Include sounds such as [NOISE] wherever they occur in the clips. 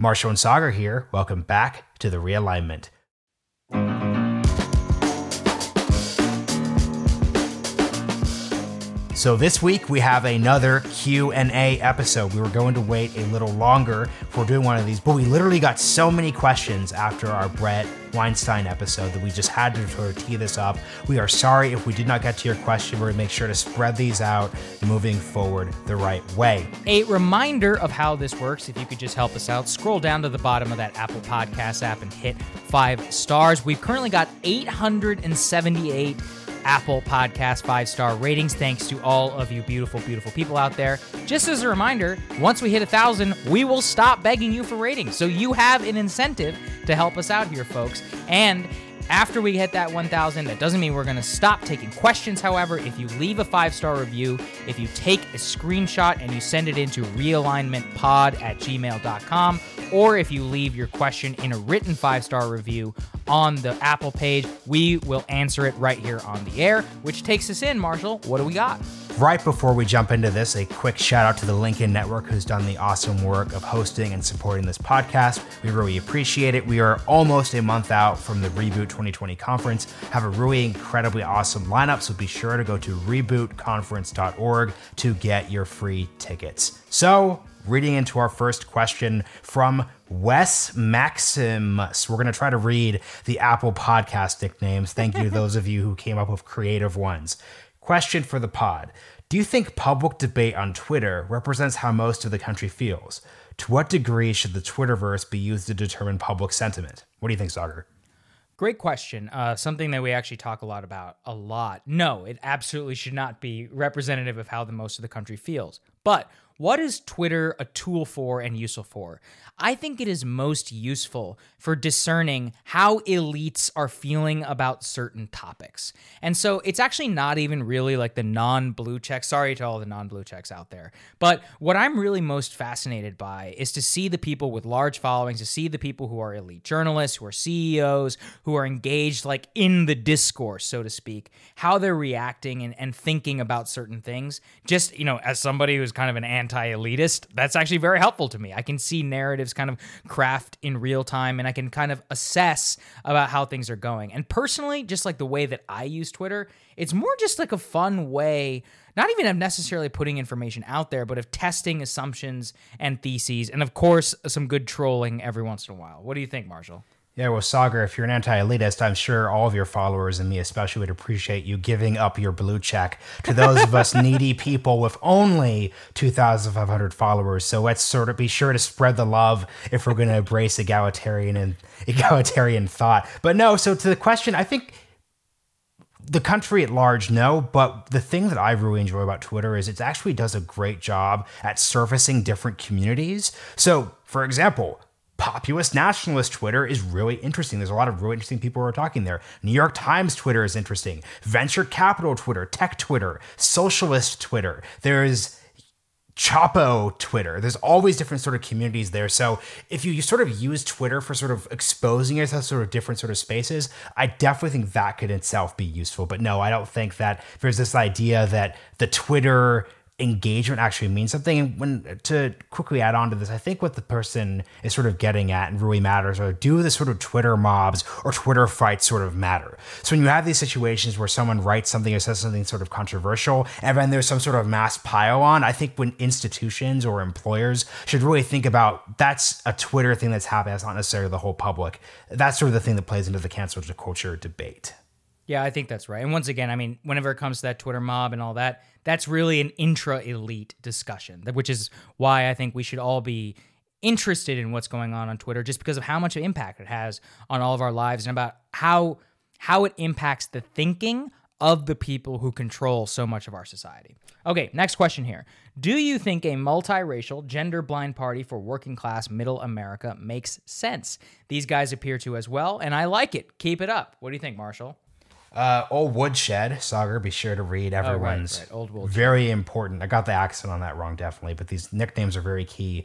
Marshall and Saagar here. Welcome back to the realignment. So this week we have another Q&A episode. We were going to wait a little longer for doing one of these, but we literally got so many questions after our Bret Weinstein episode that we just had to sort of tee this up. We are sorry if we did not get to your question. We're going to make sure to spread these out moving forward the right way. A reminder of how this works, if you could just help us out, scroll down to the bottom of that Apple Podcast app and hit five stars. We've currently got 878 Apple Podcast five star ratings. Thanks to all of you beautiful, beautiful people out there. Just as a reminder, once we hit a thousand, we will stop begging you for ratings. So you have an incentive to help us out here, folks. And after we hit that 1,000, that doesn't mean we're going to stop taking questions. However, if you leave a five star review, if you take a screenshot and you send it into realignmentpod at gmail.com, or if you leave your question in a written five star review on the Apple page, we will answer it right here on the air, which takes us in, Marshall. What do we got? Right before we jump into this, a quick shout out to the Lincoln Network who's done the awesome work of hosting and supporting this podcast. We really appreciate it. We are almost a month out from the Reboot 2020 conference. Have a really incredibly awesome lineup, so be sure to go to rebootconference.org to get your free tickets. So, reading into our first question from Wes Maximus. We're going to try to read the Apple podcast nicknames. Thank you to [LAUGHS] those of you who came up with creative ones. Question for the pod Do you think public debate on Twitter represents how most of the country feels? To what degree should the Twitterverse be used to determine public sentiment? What do you think, Saagar? Great question. Uh, something that we actually talk a lot about. A lot. No, it absolutely should not be representative of how the most of the country feels. But what is Twitter a tool for and useful for? I think it is most useful for discerning how elites are feeling about certain topics. And so it's actually not even really like the non blue check. Sorry to all the non blue checks out there. But what I'm really most fascinated by is to see the people with large followings, to see the people who are elite journalists, who are CEOs, who are engaged like in the discourse, so to speak, how they're reacting and, and thinking about certain things. Just, you know, as somebody who's kind of an anti anti elitist, that's actually very helpful to me. I can see narratives kind of craft in real time and I can kind of assess about how things are going. And personally, just like the way that I use Twitter, it's more just like a fun way, not even of necessarily putting information out there, but of testing assumptions and theses. And of course, some good trolling every once in a while. What do you think, Marshall? Yeah, well, Saagar, if you're an anti-elitist, I'm sure all of your followers and me especially would appreciate you giving up your blue check to those of us [LAUGHS] needy people with only 2,500 followers. So let's sort of be sure to spread the love if we're going to embrace egalitarian and [LAUGHS] egalitarian thought. But no, so to the question, I think the country at large, no. But the thing that I really enjoy about Twitter is it actually does a great job at surfacing different communities. So, for example, populist nationalist Twitter is really interesting. There's a lot of really interesting people who are talking there. New York Times Twitter is interesting. Venture capital Twitter, tech Twitter, socialist Twitter. There's Chapo Twitter. There's always different sort of communities there. So if you, you sort of use Twitter for sort of exposing yourself to sort of different sort of spaces, I definitely think that could itself be useful. But no, I don't think that there's this idea that the Twitter engagement actually means something. And when to quickly add on to this, I think what the person is sort of getting at and really matters are do the sort of Twitter mobs or Twitter fights sort of matter. So when you have these situations where someone writes something or says something sort of controversial, and then there's some sort of mass pile on, I think when institutions or employers should really think about that's a Twitter thing that's happening, that's not necessarily the whole public. That's sort of the thing that plays into the cancel culture debate. Yeah, I think that's right. And once again, I mean, whenever it comes to that Twitter mob and all that, that's really an intra elite discussion, which is why I think we should all be interested in what's going on on Twitter just because of how much of impact it has on all of our lives and about how how it impacts the thinking of the people who control so much of our society. Okay, next question here. Do you think a multiracial, gender blind party for working class middle America makes sense? These guys appear to as well, and I like it. Keep it up. What do you think, Marshall? Uh, old woodshed, Saagar. Be sure to read everyone's. Oh, right, right. Old woodshed. Very important. I got the accent on that wrong, definitely, but these nicknames are very key.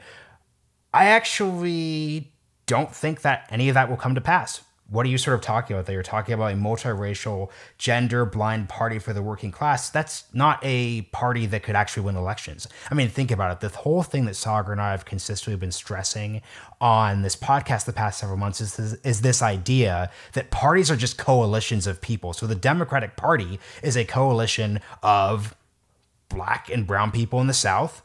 I actually don't think that any of that will come to pass. What are you sort of talking about there? You're talking about a multiracial, gender blind party for the working class. That's not a party that could actually win elections. I mean, think about it. The whole thing that Saagar and I have consistently been stressing on this podcast the past several months is this, is this idea that parties are just coalitions of people. So the Democratic Party is a coalition of black and brown people in the South,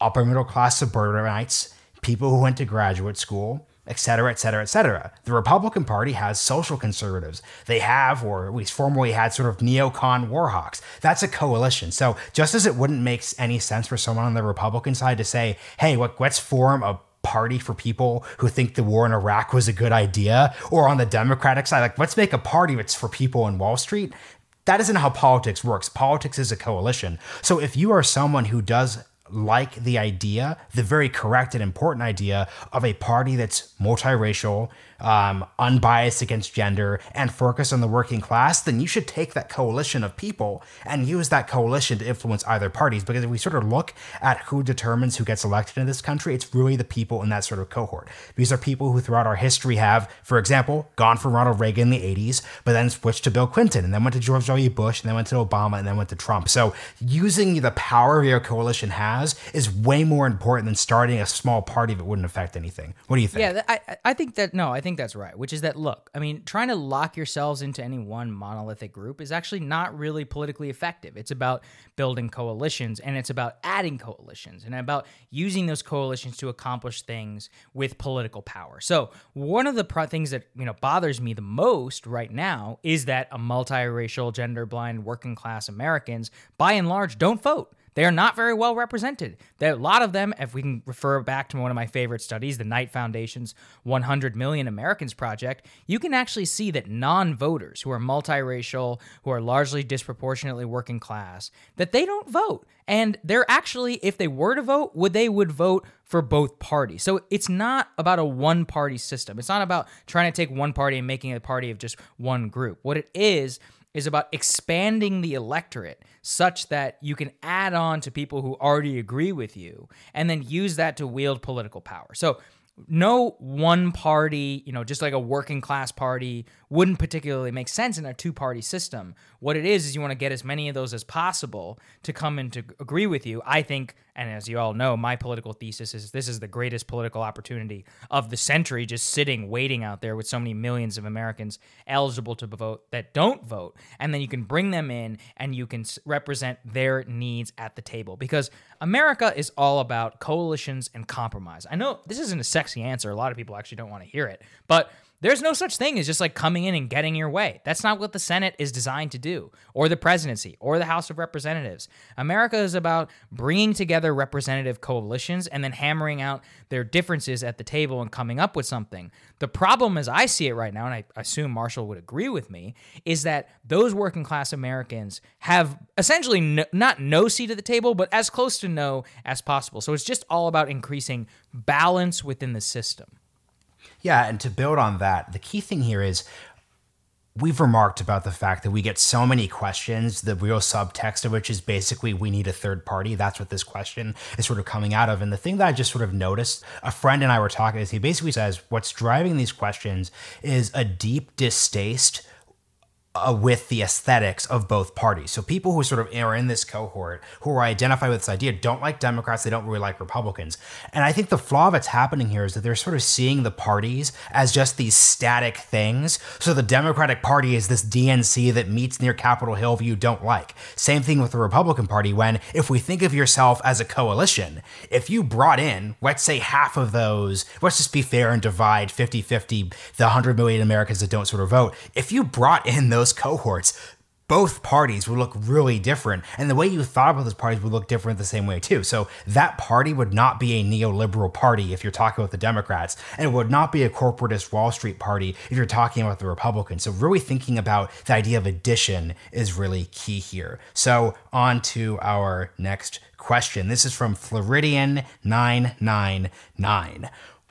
upper middle class suburbanites, people who went to graduate school, et cetera, et cetera, et cetera. The Republican Party has social conservatives. They have, or at least formerly had, sort of neocon warhawks. That's a coalition. So just as it wouldn't make any sense for someone on the Republican side to say, hey, let's form a party for people who think the war in Iraq was a good idea, or on the Democratic side, like let's make a party that's for people in Wall Street. That isn't how politics works. Politics is a coalition. So if you are someone who does like the idea, the very correct and important idea of a party that's multiracial, um, unbiased against gender, and focus on the working class, then you should take that coalition of people and use that coalition to influence either parties. Because if we sort of look at who determines who gets elected in this country, it's really the people in that sort of cohort. These are people who throughout our history have, for example, gone for Ronald Reagan in the 80s, but then switched to Bill Clinton, and then went to George W. Bush, and then went to Obama, and then went to Trump. So using the power your coalition has is way more important than starting a small party that wouldn't affect anything. What do you think? Yeah, I, I think that, no, I think that's right, which is that, look, I mean, trying to lock yourselves into any one monolithic group is actually not really politically effective. It's about building coalitions and it's about adding coalitions and about using those coalitions to accomplish things with political power. So, one of the pro- things that, you know, bothers me the most right now is that a multiracial, gender blind, working class Americans, by and large, don't vote. They are not very well represented. There a lot of them, if we can refer back to one of my favorite studies, the Knight Foundation's 100 Million Americans Project, you can actually see that non-voters who are multiracial, who are largely disproportionately working class, that they don't vote. And they're actually, if they were to vote, would they would vote for both parties. So it's not about a one party system. It's not about trying to take one party and making a party of just one group. What it is is about expanding the electorate such that you can add on to people who already agree with you and then use that to wield political power. So no one party, you know, just like a working class party wouldn't particularly make sense in a two party system. What it is, is you want to get as many of those as possible to come and to agree with you. I think, and as you all know, my political thesis is this is the greatest political opportunity of the century, just sitting, waiting out there with so many millions of Americans eligible to vote that don't vote. And then you can bring them in and you can represent their needs at the table because America is all about coalitions and compromise. I know this isn't a sexy answer. A lot of people actually don't want to hear it, but there's no such thing as just like coming in and getting your way. That's not what the Senate is designed to do, or the presidency, or the House of Representatives. America is about bringing together representative coalitions and then hammering out their differences at the table and coming up with something. The problem, as I see it right now, and I assume Marshall would agree with me, is that those working class Americans have essentially no, not no seat at the table, but as close to no as possible. So it's just all about increasing balance within the system. Yeah, and to build on that, the key thing here is we've remarked about the fact that we get so many questions, the real subtext of which is basically we need a third party. That's what this question is sort of coming out of. And the thing that I just sort of noticed, a friend and I were talking, is he basically says what's driving these questions is a deep distaste uh, with the aesthetics of both parties. So people who sort of are in this cohort who are identified with this idea don't like Democrats, they don't really like Republicans. And I think the flaw that's happening here is that they're sort of seeing the parties as just these static things. So the Democratic Party is this DNC that meets near Capitol Hill you don't like. Same thing with the Republican Party when if we think of yourself as a coalition, if you brought in, let's say half of those, let's just be fair and divide 50-50 the 100 million Americans that don't sort of vote. If you brought in those those cohorts, both parties would look really different. And the way you thought about those parties would look different the same way, too. So that party would not be a neoliberal party if you're talking about the Democrats, and it would not be a corporatist Wall Street party if you're talking about the Republicans. So, really thinking about the idea of addition is really key here. So, on to our next question. This is from Floridian999.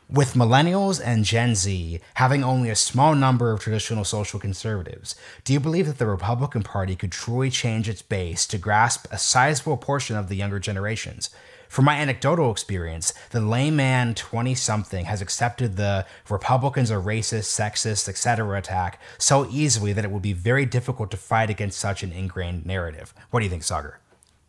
With millennials and Gen Z having only a small number of traditional social conservatives, do you believe that the Republican Party could truly change its base to grasp a sizable portion of the younger generations? from my anecdotal experience, the layman 20 something has accepted the Republicans are racist, sexist, etc. attack so easily that it would be very difficult to fight against such an ingrained narrative. What do you think, Saagar?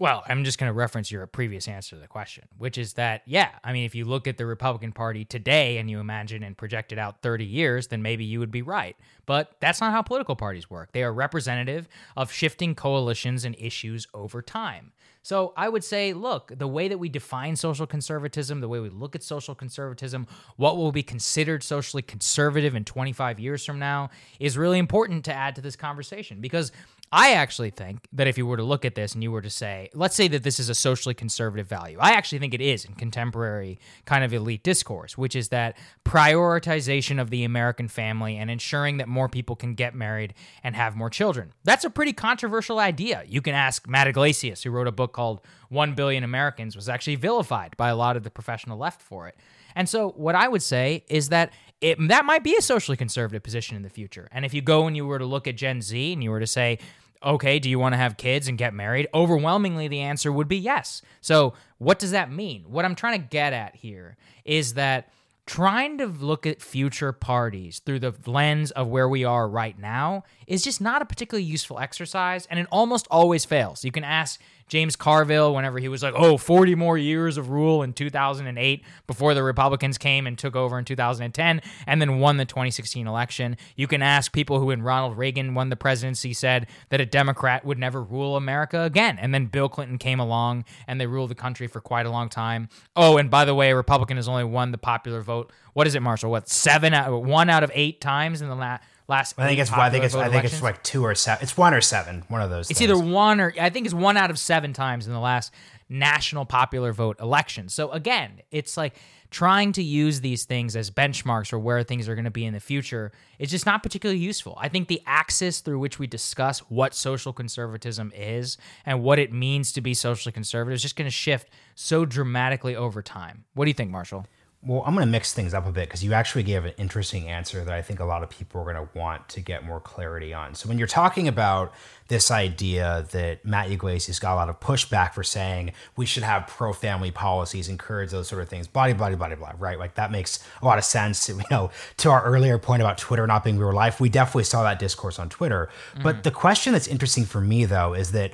Well, I'm just going to reference your previous answer to the question, which is that, yeah, I mean, if you look at the Republican Party today and you imagine and project it out 30 years, then maybe you would be right. But that's not how political parties work. They are representative of shifting coalitions and issues over time. So I would say, look, the way that we define social conservatism, the way we look at social conservatism, what will be considered socially conservative in 25 years from now is really important to add to this conversation because I actually think that if you were to look at this and you were to say, let's say that this is a socially conservative value, I actually think it is in contemporary kind of elite discourse, which is that prioritization of the American family and ensuring that more people can get married and have more children. That's a pretty controversial idea. You can ask Matt Yglesias, who wrote a book called 1 Billion Americans, was actually vilified by a lot of the professional left for it. And so, what I would say is that it, that might be a socially conservative position in the future. And if you go and you were to look at Gen Z and you were to say, okay, do you want to have kids and get married? Overwhelmingly, the answer would be yes. So, what does that mean? What I'm trying to get at here is that trying to look at future parties through the lens of where we are right now is just not a particularly useful exercise, and it almost always fails. You can ask James Carville whenever he was like, oh, 40 more years of rule in 2008 before the Republicans came and took over in 2010 and then won the 2016 election. You can ask people who, when Ronald Reagan won the presidency, said that a Democrat would never rule America again. And then Bill Clinton came along and they ruled the country for quite a long time. Oh, and by the way, a Republican has only won the popular vote. What is it, Marshall? What, seven out, one out of eight times in the last last. I think it's I think it's I think it's like two or seven. It's one or seven. One of those. It's things. either one or I think it's one out of seven times in the last national popular vote election. So again, it's like trying to use these things as benchmarks for where things are going to be in the future is just not particularly useful. I think the axis through which we discuss what social conservatism is and what it means to be socially conservative is just going to shift so dramatically over time. What do you think, Marshall? Well, I'm going to mix things up a bit because you actually gave an interesting answer that I think a lot of people are going to want to get more clarity on. So, when you're talking about this idea that Matt Yglesias got a lot of pushback for saying we should have pro family policies, encourage those sort of things, blah, blah, blah, blah, blah, right? Like that makes a lot of sense. [LAUGHS] You know, to our earlier point about Twitter not being real life, we definitely saw that discourse on Twitter. Mm-hmm. But the question that's interesting for me, though, is that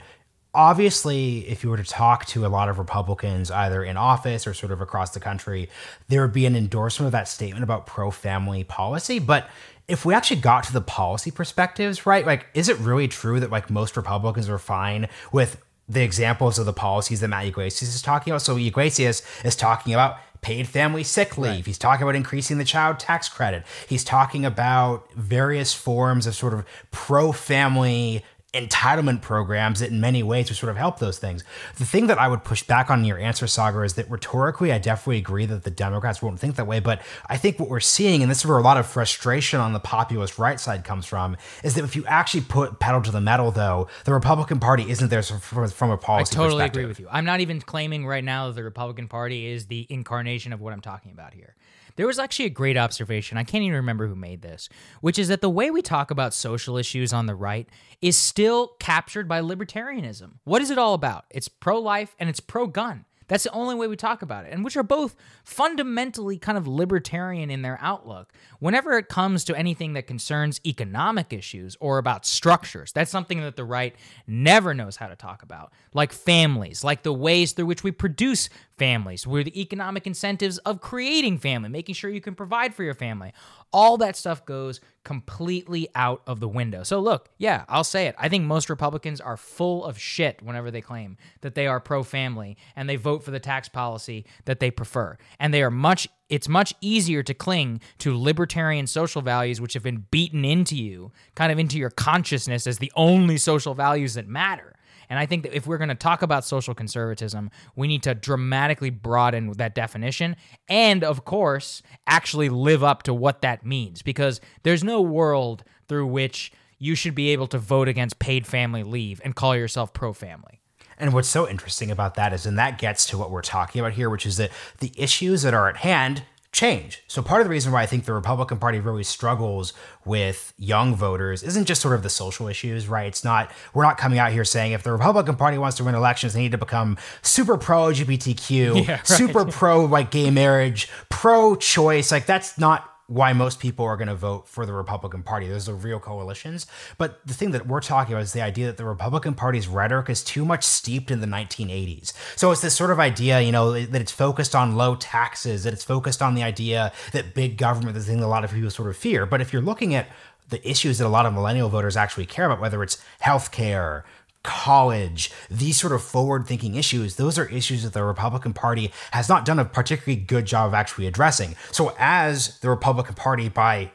obviously, if you were to talk to a lot of Republicans, either in office or sort of across the country, there would be an endorsement of that statement about pro family policy. But if we actually got to the policy perspectives, right, like, is it really true that like most Republicans are fine with the examples of the policies that Matt Yglesias is talking about? So Yglesias is talking about paid family sick leave. Right. He's talking about increasing the child tax credit. He's talking about various forms of sort of pro family entitlement programs that in many ways would sort of help those things. The thing that I would push back on your answer, Saagar, is that rhetorically, I definitely agree that the Democrats won't think that way. But I think what we're seeing, and this is where a lot of frustration on the populist right side comes from, is that if you actually put pedal to the metal, though, the Republican Party isn't there from a policy I totally agree with you. I'm not even claiming right now that the Republican Party is the incarnation of what I'm talking about here. There was actually a great observation. I can't even remember who made this, which is that the way we talk about social issues on the right is still captured by libertarianism. What is it all about? It's pro life and it's pro gun. That's the only way we talk about it, and which are both fundamentally kind of libertarian in their outlook. Whenever it comes to anything that concerns economic issues or about structures, that's something that the right never knows how to talk about, like families, like the ways through which we produce families, where the economic incentives of creating family, making sure you can provide for your family. All that stuff goes completely out of the window. So, look, yeah, I'll say it. I think most Republicans are full of shit whenever they claim that they are pro family and they vote for the tax policy that they prefer. And they are much, it's much easier to cling to libertarian social values, which have been beaten into you, kind of into your consciousness as the only social values that matter and I think that if we're going to talk about social conservatism, we need to dramatically broaden that definition and, of course, actually live up to what that means because there's no world through which you should be able to vote against paid family leave and call yourself pro family. And what's so interesting about that is, and that gets to what we're talking about here, which is that the issues that are at hand change. So part of the reason why I think the Republican Party really struggles with young voters isn't just sort of the social issues, right? It's not we're not coming out here saying if the Republican Party wants to win elections, they need to become super pro LGBTQ, [LAUGHS] Yeah, right. super pro like gay marriage, pro choice. Like that's not why most people are going to vote for the Republican Party. Those are real coalitions. But the thing that we're talking about is the idea that the Republican Party's rhetoric is too much steeped in the 1980s. So it's this sort of idea, you know, that it's focused on low taxes, that it's focused on the idea that big government, is the thing that a lot of people sort of fear. But if you're looking at the issues that a lot of millennial voters actually care about, whether it's healthcare, college, these sort of forward thinking issues, those are issues that the Republican Party has not done a particularly good job of actually addressing. So, as the Republican Party, by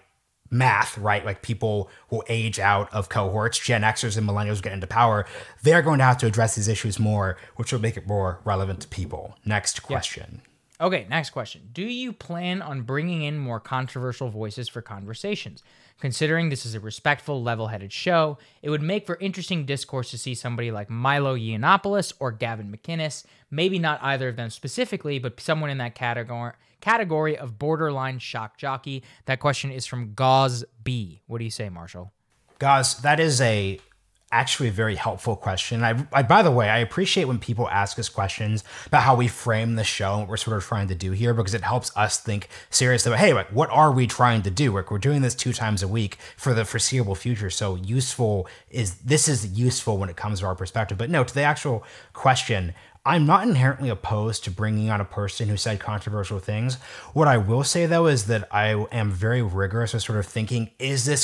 math, right, like people will age out of cohorts, Gen Xers and millennials get into power, they're going to have to address these issues more, which will make it more relevant to people. Next question. Okay, next question. Do you plan on bringing in more controversial voices for conversations? Considering this is a respectful, level headed show, it would make for interesting discourse to see somebody like Milo Yiannopoulos or Gavin McInnes, maybe not either of them specifically, but someone in that category category of borderline shock jockey. That question is from Gauze B. What do you say, Marshall? Guys, that is a actually a very helpful question. I, I by the way, I appreciate when people ask us questions about how we frame the show and what we're sort of trying to do here because it helps us think seriously about hey, like what are we trying to do? Like we're doing this two times a week for the foreseeable future. So useful is this is useful when it comes to our perspective. But no, to the actual question, I'm not inherently opposed to bringing on a person who said controversial things. What I will say though is that I am very rigorous with sort of thinking, is this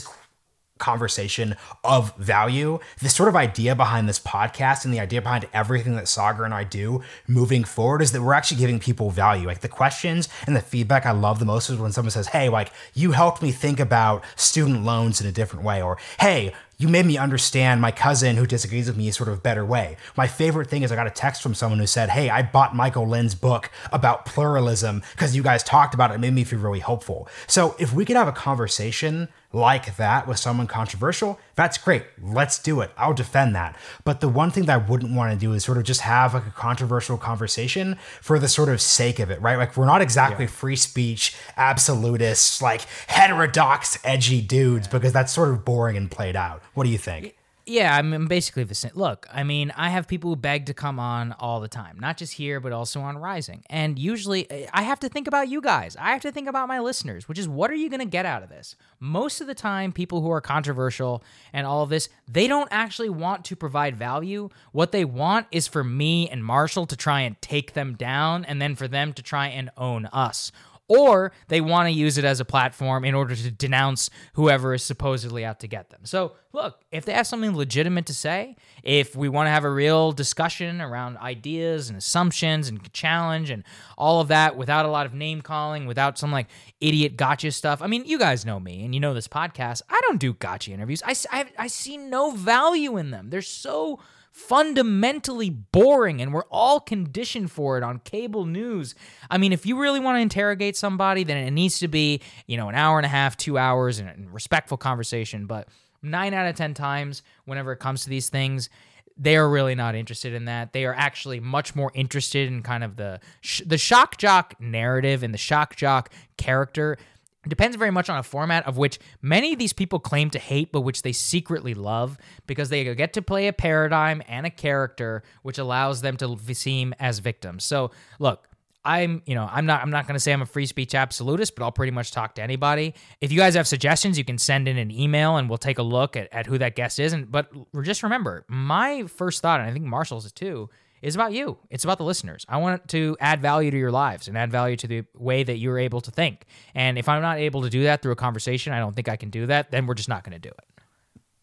conversation of value. The sort of idea behind this podcast and the idea behind everything that Saagar and I do moving forward is that we're actually giving people value. Like the questions and the feedback I love the most is when someone says, Hey, like you helped me think about student loans in a different way, or Hey, you made me understand my cousin who disagrees with me a sort of a better way. My favorite thing is I got a text from someone who said, Hey, I bought Michael Lind's book about pluralism because you guys talked about it. It made me feel really hopeful. So if we could have a conversation like that with someone controversial, that's great. Let's do it. I'll defend that. But the one thing that I wouldn't want to do is sort of just have like a controversial conversation for the sort of sake of it, right? Like we're not exactly free speech absolutists, like heterodox, edgy dudes, because that's sort of boring and played out. What do you think? Yeah, I mean, basically the same. Look, I mean, I have people who beg to come on all the time, not just here, but also on Rising. And usually eh, I have to think about you guys. I have to think about my listeners, which is what are you going to get out of this? Most of the time, people who are controversial and all of this, they don't actually want to provide value. What they want is for me and Marshall to try and take them down and then for them to try and own us or they want to use it as a platform in order to denounce whoever is supposedly out to get them. So, look, if they have something legitimate to say, if we want to have a real discussion around ideas and assumptions and challenge and all of that without a lot of name calling, without some like idiot gotcha stuff. I mean, you guys know me and you know this podcast. I don't do gotcha interviews. I, I, I see no value in them. They're so fundamentally boring and we're all conditioned for it on cable news. I mean, if you really want to interrogate somebody, then it needs to be, you know, an hour and a half, two hours and a respectful conversation. But nine out of 10 times, whenever it comes to these things, they are really not interested in that. They are actually much more interested in kind of the sh- the shock jock narrative and the shock jock character depends very much on a format of which many of these people claim to hate, but which they secretly love because they get to play a paradigm and a character which allows them to seem as victims. So, look, I'm, you know, I'm not I'm not going to say I'm a free speech absolutist, but I'll pretty much talk to anybody. If you guys have suggestions, you can send in an email and we'll take a look at, at who that guest is and but just remember, my first thought and I think Marshall's too is about you. It's about the listeners. I want to add value to your lives and add value to the way that you're able to think. And if I'm not able to do that through a conversation, I don't think I can do that, then we're just not going to do it.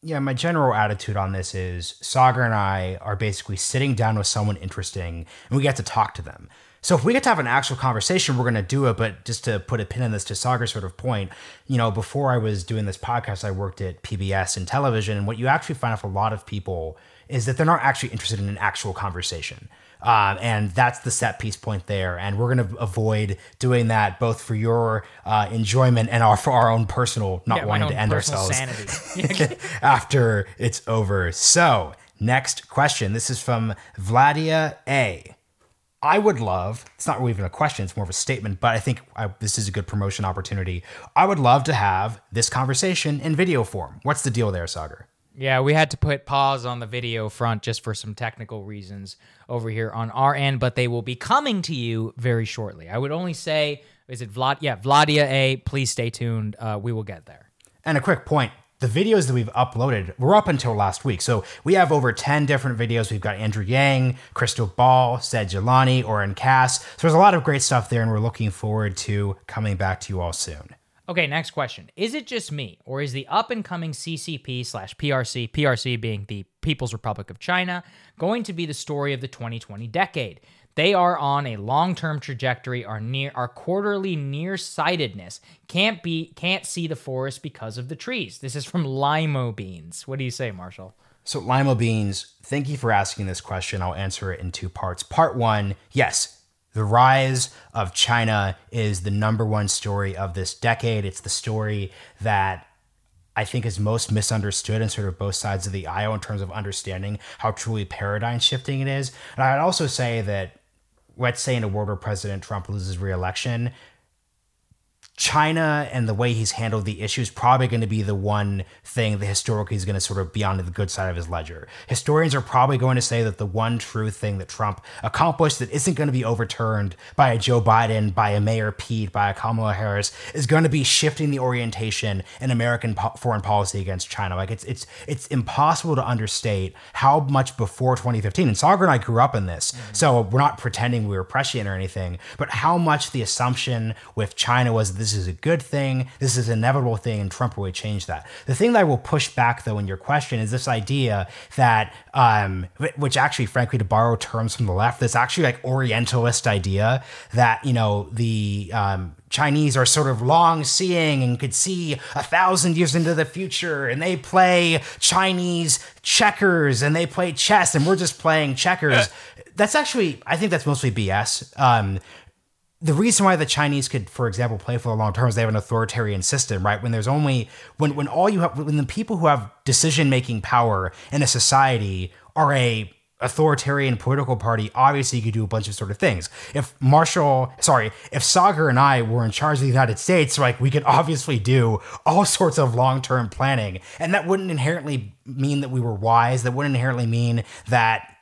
Yeah, my general attitude on this is Saagar and I are basically sitting down with someone interesting and we get to talk to them. So if we get to have an actual conversation, we're going to do it. But just to put a pin in this, to Saagar's sort of point, you know, before I was doing this podcast, I worked at PBS and television. And what you actually find with a lot of people is that they're not actually interested in an actual conversation. Um, and that's the set piece point there. And we're going to avoid doing that both for your uh, enjoyment and our, for our own personal not Yeah, wanting to end ourselves [LAUGHS] [LAUGHS] after it's over. So, next question. This is from Vladia A. I would love, it's not really even a question, it's more of a statement, but I think I, this is a good promotion opportunity. I would love to have this conversation in video form. What's the deal there, Saagar? Yeah, we had to put pause on the video front just for some technical reasons over here on our end, but they will be coming to you very shortly. I would only say, is it Vlad? Yeah, Vladia A. Please stay tuned. Uh, we will get there. And a quick point the videos that we've uploaded were up until last week. So we have over 10 different videos. We've got Andrew Yang, Krystal Ball, Said Jelani, Oren Cass. So there's a lot of great stuff there, and we're looking forward to coming back to you all soon. Okay, next question. Is it just me, or is the up and coming CCP slash PRC, PRC being the People's Republic of China, going to be the story of the 2020 decade? They are on a long-term trajectory. Our near our quarterly nearsightedness can't be can't see the forest because of the trees. This is from Limo Beans. What do you say, Marshall? So Limo Beans, thank you for asking this question. I'll answer it in two parts. Part one, yes, the rise of China is the number one story of this decade. It's the story that I think is most misunderstood and sort of both sides of the aisle in terms of understanding how truly paradigm shifting it is. And I'd also say that let's say in a world where President Trump loses re-election, China and the way he's handled the issue is probably going to be the one thing that historically is going to sort of be on the good side of his ledger. Historians are probably going to say that the one true thing that Trump accomplished that isn't going to be overturned by a Joe Biden, by a Mayor Pete, by a Kamala Harris is going to be shifting the orientation in American po- foreign policy against China. Like it's it's it's impossible to understate how much before 2015 and Saagar and I grew up in this, mm-hmm. so we're not pretending we were prescient or anything, but how much the assumption with China was this this is a good thing, this is an inevitable thing, and Trump really changed that. The thing that I will push back, though, in your question is this idea that, um, which actually, frankly, to borrow terms from the left, this actually like Orientalist idea that, you know, the um, Chinese are sort of long seeing and could see a thousand years into the future, and they play Chinese checkers and they play chess, and we're just playing checkers. that's actually, I think that's mostly BS. Um, the reason why the Chinese could, for example, play for a long term is they have an authoritarian system, right? When there's only when when all you have when the people who have decision making power in a society are a authoritarian political party, obviously you could do a bunch of sort of things. If Marshall, sorry, if Saagar and I were in charge of the United States, like we could obviously do all [LAUGHS] sorts of long term planning, and that wouldn't inherently mean that we were wise. That wouldn't inherently mean that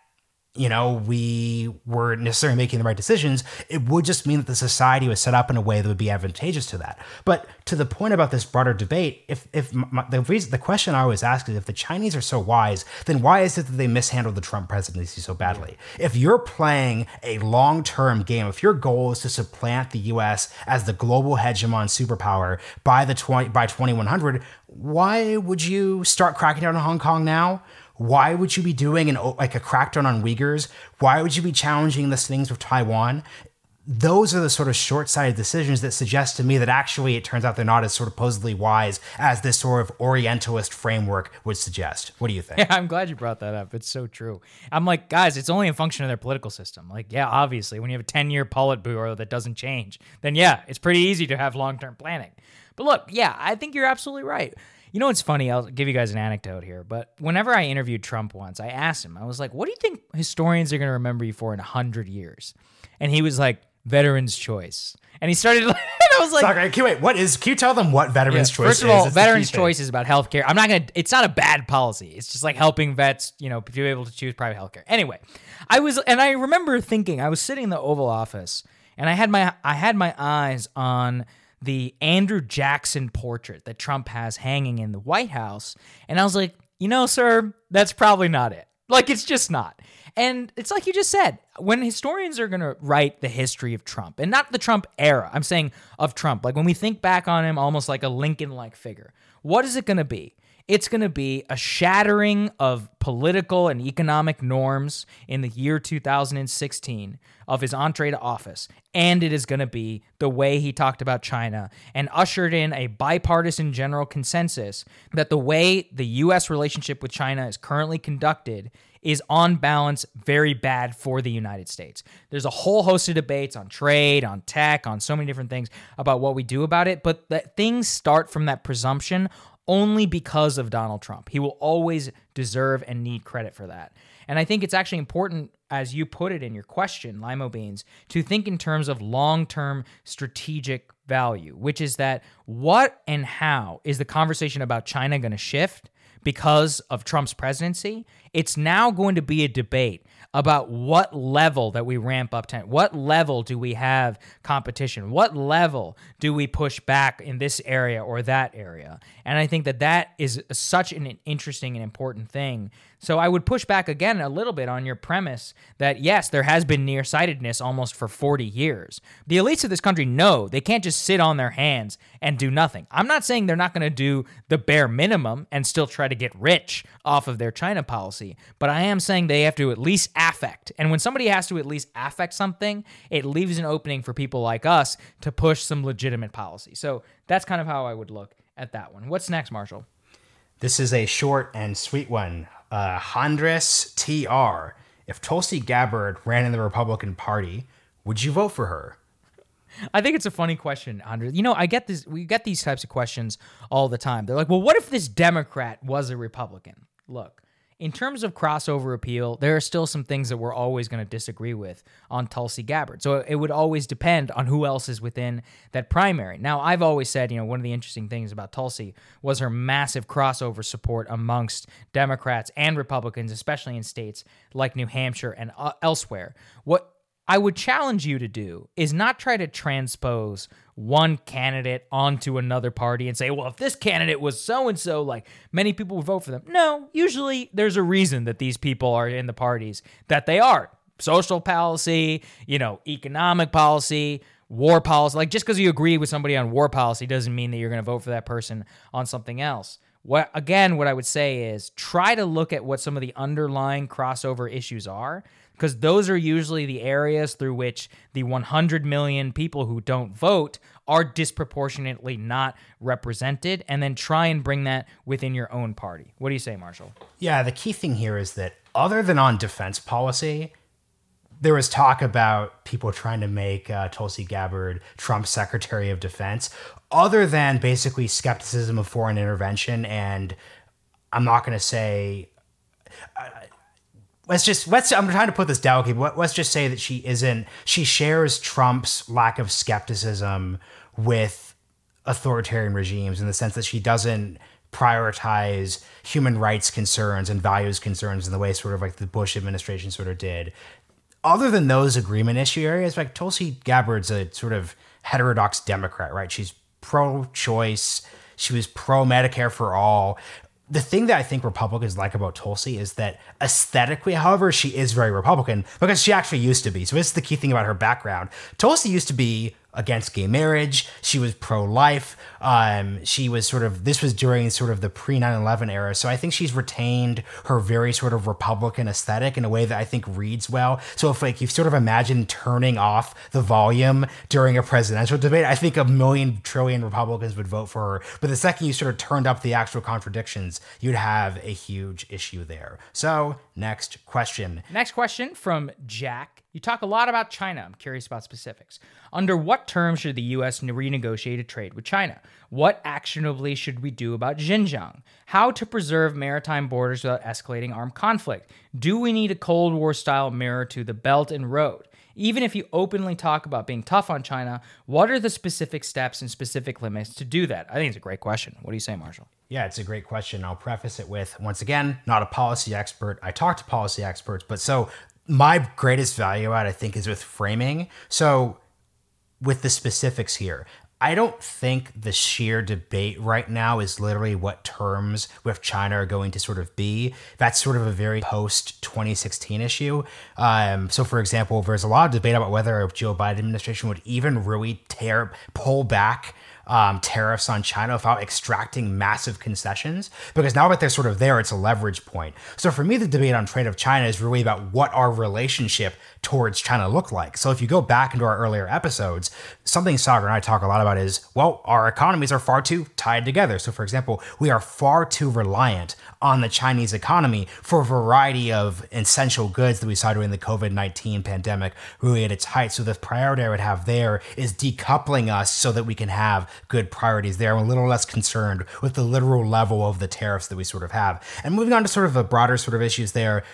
you know, we were necessarily making the right decisions, it would just mean that the society was set up in a way that would be advantageous to that. But to the point about this broader debate, if if my, the reason the question I always ask is if the Chinese are so wise, then why is it that they mishandled the Trump presidency so badly? If you're playing a long term game, if your goal is to supplant the U.S. as the global hegemon superpower by the 20 by 2100, why would you start cracking down on Hong Kong now? Why would you be doing an like a crackdown on Uyghurs? Why would you be challenging the things with Taiwan? Those are the sort of short-sighted decisions that suggest to me that actually it turns out they're not as sort of supposedly wise as this sort of Orientalist framework would suggest. What do you think? Yeah, [LAUGHS] I'm glad you brought that up. It's so true. I'm like, guys, it's only a function of their political system. Like, yeah, obviously, when you have a 10-year Politburo that doesn't change, then yeah, it's pretty easy to have long-term planning. But look, yeah, I think you're absolutely right. You know what's funny? I'll give you guys an anecdote here. But whenever I interviewed Trump once, I asked him, I was like, what do you think historians are going to remember you for in 100 years? And he was like, Veterans Choice. And he started, [LAUGHS] and I was like, Sorry, can you wait? What is? Can you tell them what Veterans yeah, Choice? First of all, Veterans Choice is about healthcare. I'm not gonna. It's not a bad policy. It's just like helping vets, you know, be able to choose private healthcare. Anyway, I was, and I remember thinking, I was sitting in the Oval Office, and I had my, I had my eyes on the Andrew Jackson portrait that Trump has hanging in the White House. And I was like, you know, sir, that's probably not it. Like, it's just not. And it's like you just said, when historians are going to write the history of Trump, and not the Trump era, I'm saying of Trump, like when we think back on him almost like a Lincoln like figure, what is it going to be? It's going to be a shattering of political and economic norms in the year 2016 of his entree to office. And it is going to be the way he talked about China and ushered in a bipartisan general consensus that the way the U.S. relationship with China is currently conducted is on balance very bad for the United States. There's a whole host of debates on trade, on tech, on so many different things about what we do about it, but things start from that presumption only because of Donald Trump. He will always deserve and need credit for that. And I think it's actually important as you put it in your question, Limo Beans, to think in terms of long term strategic value, which is that what and how is the conversation about China going to shift because of Trump's presidency? It's now going to be a debate about what level that we ramp up to. What level do we have competition? What level do we push back in this area or that area? And I think that that is such an interesting and important thing so I would push back again a little bit on your premise that yes, there has been nearsightedness almost for 40 years. The elites of this country know they can't just sit on their hands and do nothing. I'm not saying they're not going to do the bare minimum and still try to get rich off of their China policy, but I am saying they have to at least affect. And when somebody has to at least affect something, it leaves an opening for people like us to push some legitimate policy. So that's kind of how I would look at that one. What's next, Marshall? This is a short and sweet one uh, Hondres TR. If Tulsi Gabbard ran in the Republican Party, would you vote for her? I think it's a funny question, Andre. You know, I get this. We get these types of questions all the time. They're like, "Well, what if this Democrat was a Republican?" Look, in terms of crossover appeal, there are still some things that we're always going to disagree with on Tulsi Gabbard. So it would always depend on who else is within that primary. Now, I've always said, you know, one of the interesting things about Tulsi was her massive crossover support amongst Democrats and Republicans, especially in states like New Hampshire and uh, elsewhere. What I would challenge you to do is not try to transpose one candidate onto another party and say, well, if this candidate was so and so, like many people would vote for them. No, usually there's a reason that these people are in the parties that they are. Social policy, you know, economic policy, war policy. Like just because you agree with somebody on war policy doesn't mean that you're going to vote for that person on something else. What again, what I would say is try to look at what some of the underlying crossover issues are because those are usually the areas through which the 100 million people who don't vote are disproportionately not represented, and then try and bring that within your own party. What do you say, Marshall? Yeah, the key thing here is that other than on defense policy, there was talk about people trying to make uh, Tulsi Gabbard Trump's Secretary of Defense, other than basically skepticism of foreign intervention. And I'm not going to say. Uh, let's just let's i'm trying to put this delicately but let's just say that she isn't she shares trump's lack of skepticism with authoritarian regimes in the sense that she doesn't prioritize human rights concerns and values concerns in the way sort of like the bush administration sort of did. Other than those agreement issue areas like tulsi gabbard's a sort of heterodox democrat right? She's pro-choice. She was pro Medicare for all the thing that I think Republicans like about Tulsi is that aesthetically, however, she is very Republican because she actually used to be. So this is the key thing about her background. Tulsi used to be against gay marriage. She was pro life. Um, she was sort of, this was during sort of the pre 9 11 era. So I think she's retained her very sort of Republican aesthetic in a way that I think reads well. So if like you sort of imagine turning off the volume during a presidential debate, I think a million trillion Republicans would vote for her. But the second you sort of turned up the actual contradictions, you'd have a huge issue there. So next question. Next question from Jack. You talk a lot about China. I'm curious about specifics. Under what terms should the U.S. renegotiate a trade with China? What actionably should we do about Xinjiang? How to preserve maritime borders without escalating armed conflict? Do we need a Cold War style mirror to the Belt and Road? Even if you openly talk about being tough on China, what are the specific steps and specific limits to do that? I think it's a great question. What do you say, Marshall? Yeah, it's a great question. I'll preface it with once again, not a policy expert. I talk to policy experts, but so my greatest value add, I think, is with framing. So, with the specifics here, I don't think the sheer debate right now is literally what terms with China are going to sort of be. That's sort of a very post 2016 issue. Um, so, for example, there's a lot of debate about whether a Joe Biden administration would even really tear pull back um, tariffs on China without extracting massive concessions. Because now that they're sort of there, it's a leverage point. So for me, the debate on trade of China is really about what our relationship towards China look like. So if you go back into our earlier episodes, something Saagar and I talk a lot about is, well, our economies are far too tied together. So for example, we are far too reliant on the Chinese economy for a variety of essential goods that we saw during the COVID-19 pandemic really at its height. So the priority I would have there is decoupling us so that we can have good priorities there. I'm a little less concerned with the literal level of the tariffs that we sort of have. And moving on to sort of the broader sort of issues there,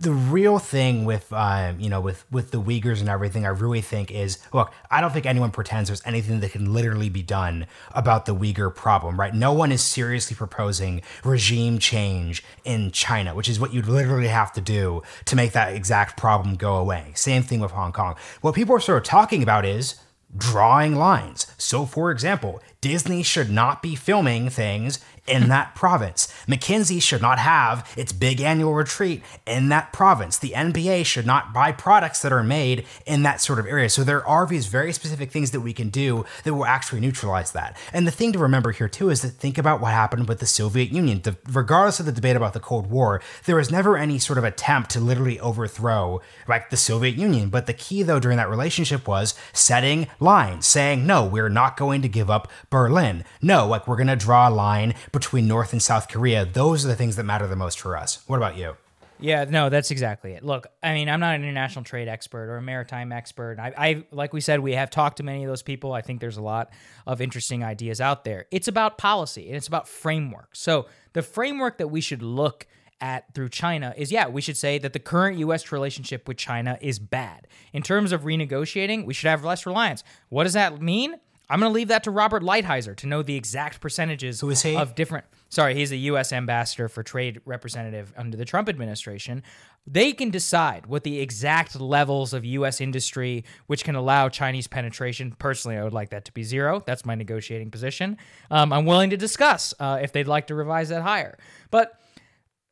the real thing with um, you know with with the Uyghurs and everything, I really think is look. I don't think anyone pretends there's anything that can literally be done about the Uyghur problem, right? No one is seriously proposing regime change in China, which is what you'd literally have to do to make that exact problem go away. Same thing with Hong Kong. What people are sort of talking about is drawing lines. So, for example, Disney should not be filming things in that province. McKinsey should not have its big annual retreat in that province. The NBA should not buy products that are made in that sort of area. So there are these very specific things that we can do that will actually neutralize that. And the thing to remember here too is that think about what happened with the Soviet Union. Regardless of the debate about the Cold War, there was never any sort of attempt to literally overthrow like the Soviet Union. But the key though during that relationship was setting lines, saying, no, we're not going to give up Berlin. No, like we're going to draw a line between North and South Korea, those are the things that matter the most for us. What about you? Yeah, no, that's exactly it. Look, I mean, I'm not an international trade expert or a maritime expert. I, I, like we said, we have talked to many of those people. I think there's a lot of interesting ideas out there. It's about policy and it's about framework. So the framework that we should look at through China is yeah, we should say that the current US relationship with China is bad. In terms of renegotiating, we should have less reliance. What does that mean? I'm going to leave that to Robert Lighthizer to know the exact percentages Who is he? of different. Sorry, he's a U.S. ambassador for trade representative under the Trump administration. They can decide what the exact levels of U.S. industry which can allow Chinese penetration. Personally, I would like that to be zero. That's my negotiating position. Um, I'm willing to discuss uh, if they'd like to revise that higher. But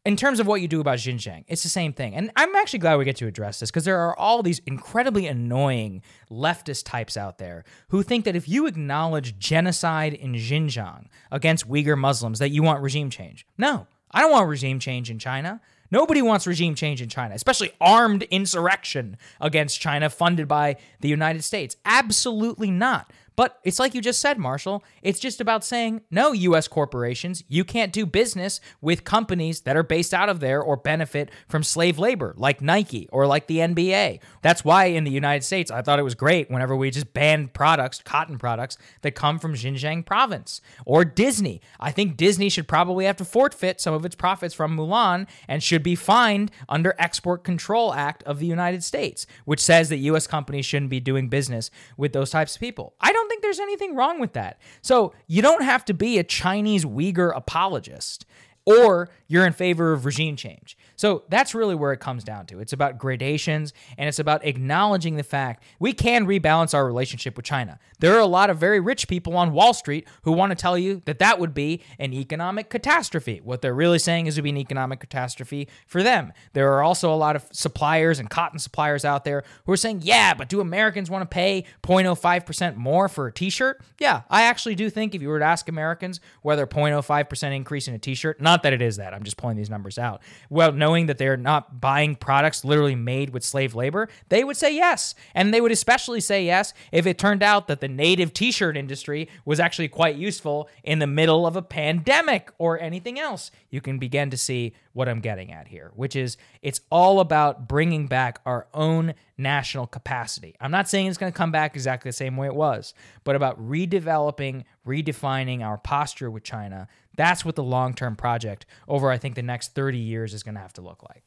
in terms of what you do about Xinjiang, it's the same thing. And I'm actually glad we get to address this because there are all these incredibly annoying leftist types out there who think that if you acknowledge genocide in Xinjiang against Uyghur Muslims, that you want regime change. No, I don't want regime change in China. Nobody wants regime change in China, especially armed insurrection against China funded by the United States. Absolutely not. But it's like you just said, Marshall. It's just about saying, no, US corporations, you can't do business with companies that are based out of there or benefit from slave labor, like Nike or like the NBA. That's why in the United States, I thought it was great whenever we just banned products, cotton products, that come from Xinjiang province. Or Disney. I think Disney should probably have to forfeit some of its profits from Mulan and should be fined under Export Control Act of the United States, which says that US companies shouldn't be doing business with those types of people. I don't don't think there's anything wrong with that. So you don't have to be a Chinese Uyghur apologist or you're in favor of regime change. So that's really where it comes down to. It's about gradations and it's about acknowledging the fact we can rebalance our relationship with China. There are a lot of very rich people on Wall Street who want to tell you that that would be an economic catastrophe. What they're really saying is it would be an economic catastrophe for them. There are also a lot of suppliers and cotton suppliers out there who are saying, yeah, but do Americans want to pay 0.05% more for a t shirt? Yeah, I actually do think if you were to ask Americans whether 0.05% increase in a t shirt, not that it is that, I'm just pulling these numbers out. Well, knowing that they're not buying products literally made with slave labor, they would say yes. And they would especially say yes if it turned out that the native t shirt industry was actually quite useful in the middle of a pandemic or anything else. You can begin to see what I'm getting at here, which is it's all about bringing back our own national capacity. I'm not saying it's going to come back exactly the same way it was, but about redeveloping, redefining our posture with China that's what the long term project over, I think, the next 30 years is going to have to look like.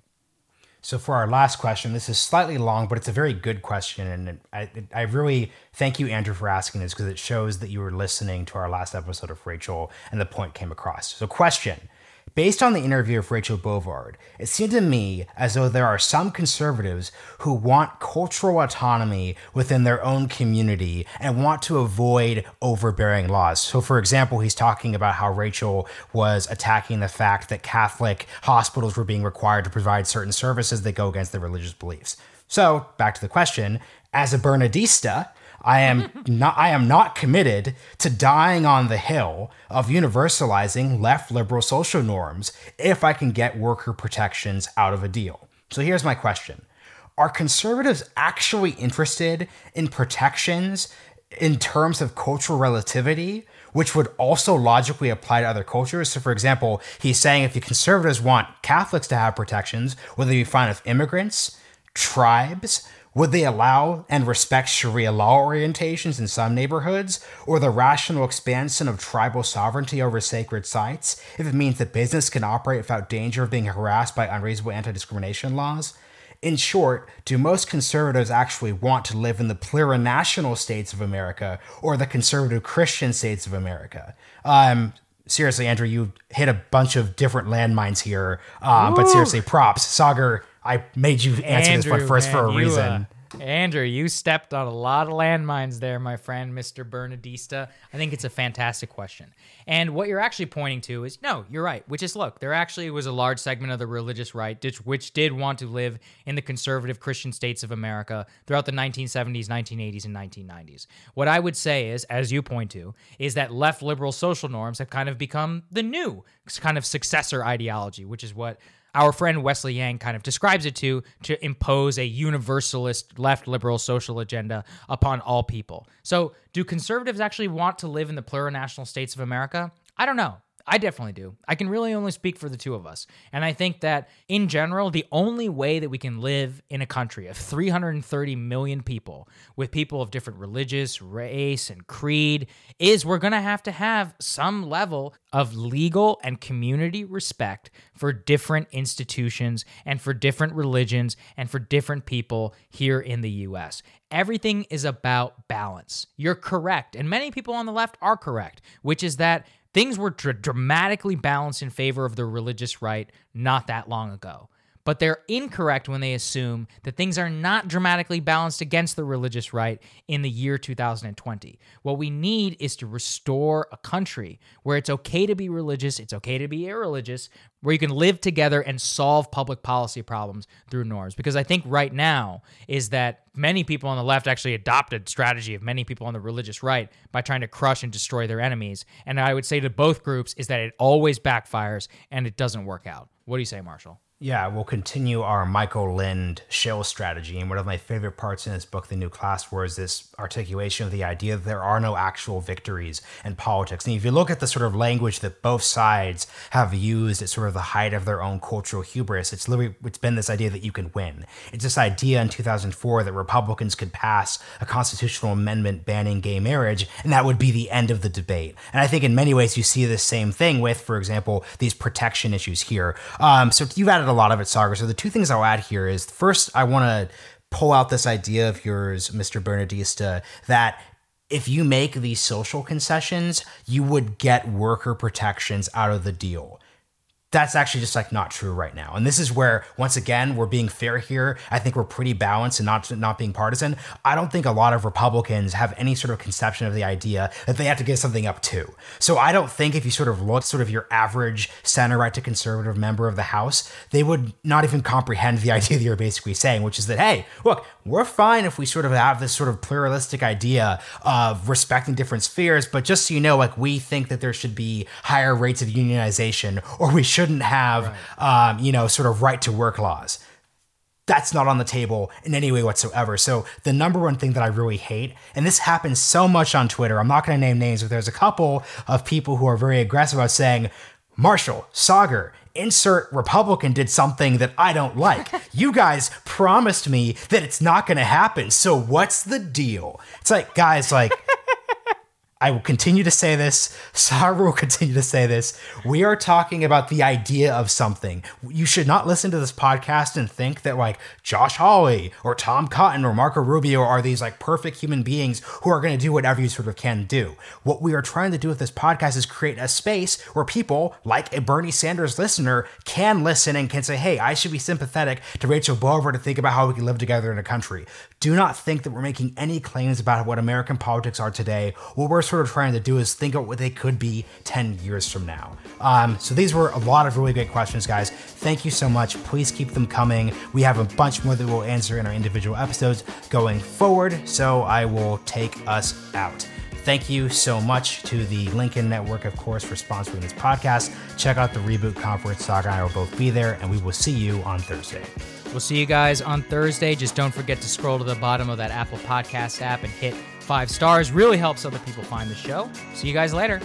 So, for our last question, this is slightly long, but it's a very good question. And I, I really thank you, Andrew, for asking this because it shows that you were listening to our last episode of Rachel and the point came across. So, question Based on the interview of Rachel Bovard, it seemed to me as though there are some conservatives who want cultural autonomy within their own community and want to avoid overbearing laws. So, for example, he's talking about how Rachel was attacking the fact that Catholic hospitals were being required to provide certain services that go against their religious beliefs. So, back to the question as a Bernardista, I am not I am not committed to dying on the hill of universalizing left liberal social norms if I can get worker protections out of a deal. So here's my question. Are conservatives actually interested in protections in terms of cultural relativity, which would also logically apply to other cultures? So, for example, he's saying if the conservatives want Catholics to have protections, would they be fine with immigrants, tribes, Would they allow and respect Sharia law orientations in some neighborhoods, or the rational expansion of tribal sovereignty over sacred sites if it means that business can operate without danger of being harassed by unreasonable anti discrimination laws? In short, do most conservatives actually want to live in the plurinational states of America or the conservative Christian states of America? Um, seriously, Andrew, you hit a bunch of different landmines here. Um, but seriously, props. Saagar, I made you answer Andrew, this one first man, for a you, reason. uh, Andrew, you stepped on a lot of landmines there, my friend, Mr. Bernadista. I think it's a fantastic question. And what you're actually pointing to is no, you're right, which is look, there actually was a large segment of the religious right which, which did want to live in the conservative Christian states of America throughout the 1970s, 1980s, and 1990s. What I would say is, as you point to, is that left liberal social norms have kind of become the new kind of successor ideology, which is what our friend Wesley Yang kind of describes it to to impose a universalist left liberal social agenda upon all people. So, do conservatives actually want to live in the plurinational states of America? I don't know. I definitely do. I can really only speak for the two of us. And I think that in general, the only way that we can live in a country of 330 million people with people of different religious, race, and creed is we're going to have to have some level of legal and community respect for different institutions and for different religions and for different people here in the US. Everything is about balance. You're correct. And many people on the left are correct, which is that Things were dr- dramatically balanced in favor of the religious right not that long ago. But they're incorrect when they assume that things are not dramatically balanced against the religious right in the year 2020. What we need is to restore a country where it's okay to be religious, it's okay to be irreligious, where you can live together and solve public policy problems through norms. Because I think right now is that many people on the left actually adopted strategy of many people on the religious right by trying to crush and destroy their enemies. And I would say to both groups is that it always backfires and it doesn't work out. What do you say, Marshall? Yeah, we'll continue our Michael Lind shill strategy. And one of my favorite parts in his book, The New Class War, is this articulation of the idea that there are no actual victories in politics. And if you look at the sort of language that both sides have used at sort of the height of their own cultural hubris, it's literally it's been this idea that you can win. It's this idea in 2004 that Republicans could pass a constitutional amendment banning gay marriage, and that would be the end of the debate. And I think in many ways you see the same thing with, for example, these protection issues here. Um, so you've added a lot of it, Saagar. So the two things I'll add here is first, I want to pull out this idea of yours, Mr. Bernadista, that if you make these social concessions, you would get worker protections out of the deal that's actually just like not true right now. And this is where once again we're being fair here. I think we're pretty balanced and not not being partisan. I don't think a lot of Republicans have any sort of conception of the idea that they have to give something up too. So I don't think if you sort of look sort of your average center right to conservative member of the House, they would not even comprehend the [LAUGHS] idea that you're basically saying, which is that hey, look, we're fine if we sort of have this sort of pluralistic idea of respecting different spheres, but just so you know, like we think that there should be higher rates of unionization or we should shouldn't have, right. um, you know, sort of right to work laws. That's not on the table in any way whatsoever. So the number one thing that I really hate, and this happens so much on Twitter, I'm not going to name names, but there's a couple of people who are very aggressive about saying, Marshall, Saagar, insert Republican did something that I don't like. [LAUGHS] you guys promised me that it's not going to happen. So what's the deal? It's like, guys, like, I will continue to say this. [LAUGHS] Saagar will continue to say this. We are talking about the idea of something. You should not listen to this podcast and think that like Josh Hawley or Tom Cotton or Marco Rubio are these like perfect human beings who are going to do whatever you sort of can do. What we are trying to do with this podcast is create a space where people like a Bernie Sanders listener can listen and can say, hey, I should be sympathetic to Rachel Bovard to think about how we can live together in a country. Do not think that we're making any claims about what American politics are today. What we're sort of trying to do is think of what they could be 10 years from now. Um, so these were a lot of really great questions, guys. Thank you so much. Please keep them coming. We have a bunch more that we'll answer in our individual episodes going forward. So I will take us out. Thank you so much to the Lincoln Network, of course, for sponsoring this podcast. Check out the Reboot Conference. Saagar and I will both be there, and we will see you on Thursday. We'll see you guys on Thursday. Just don't forget to scroll to the bottom of that Apple Podcast app and hit five stars. Really helps other people find the show. See you guys later.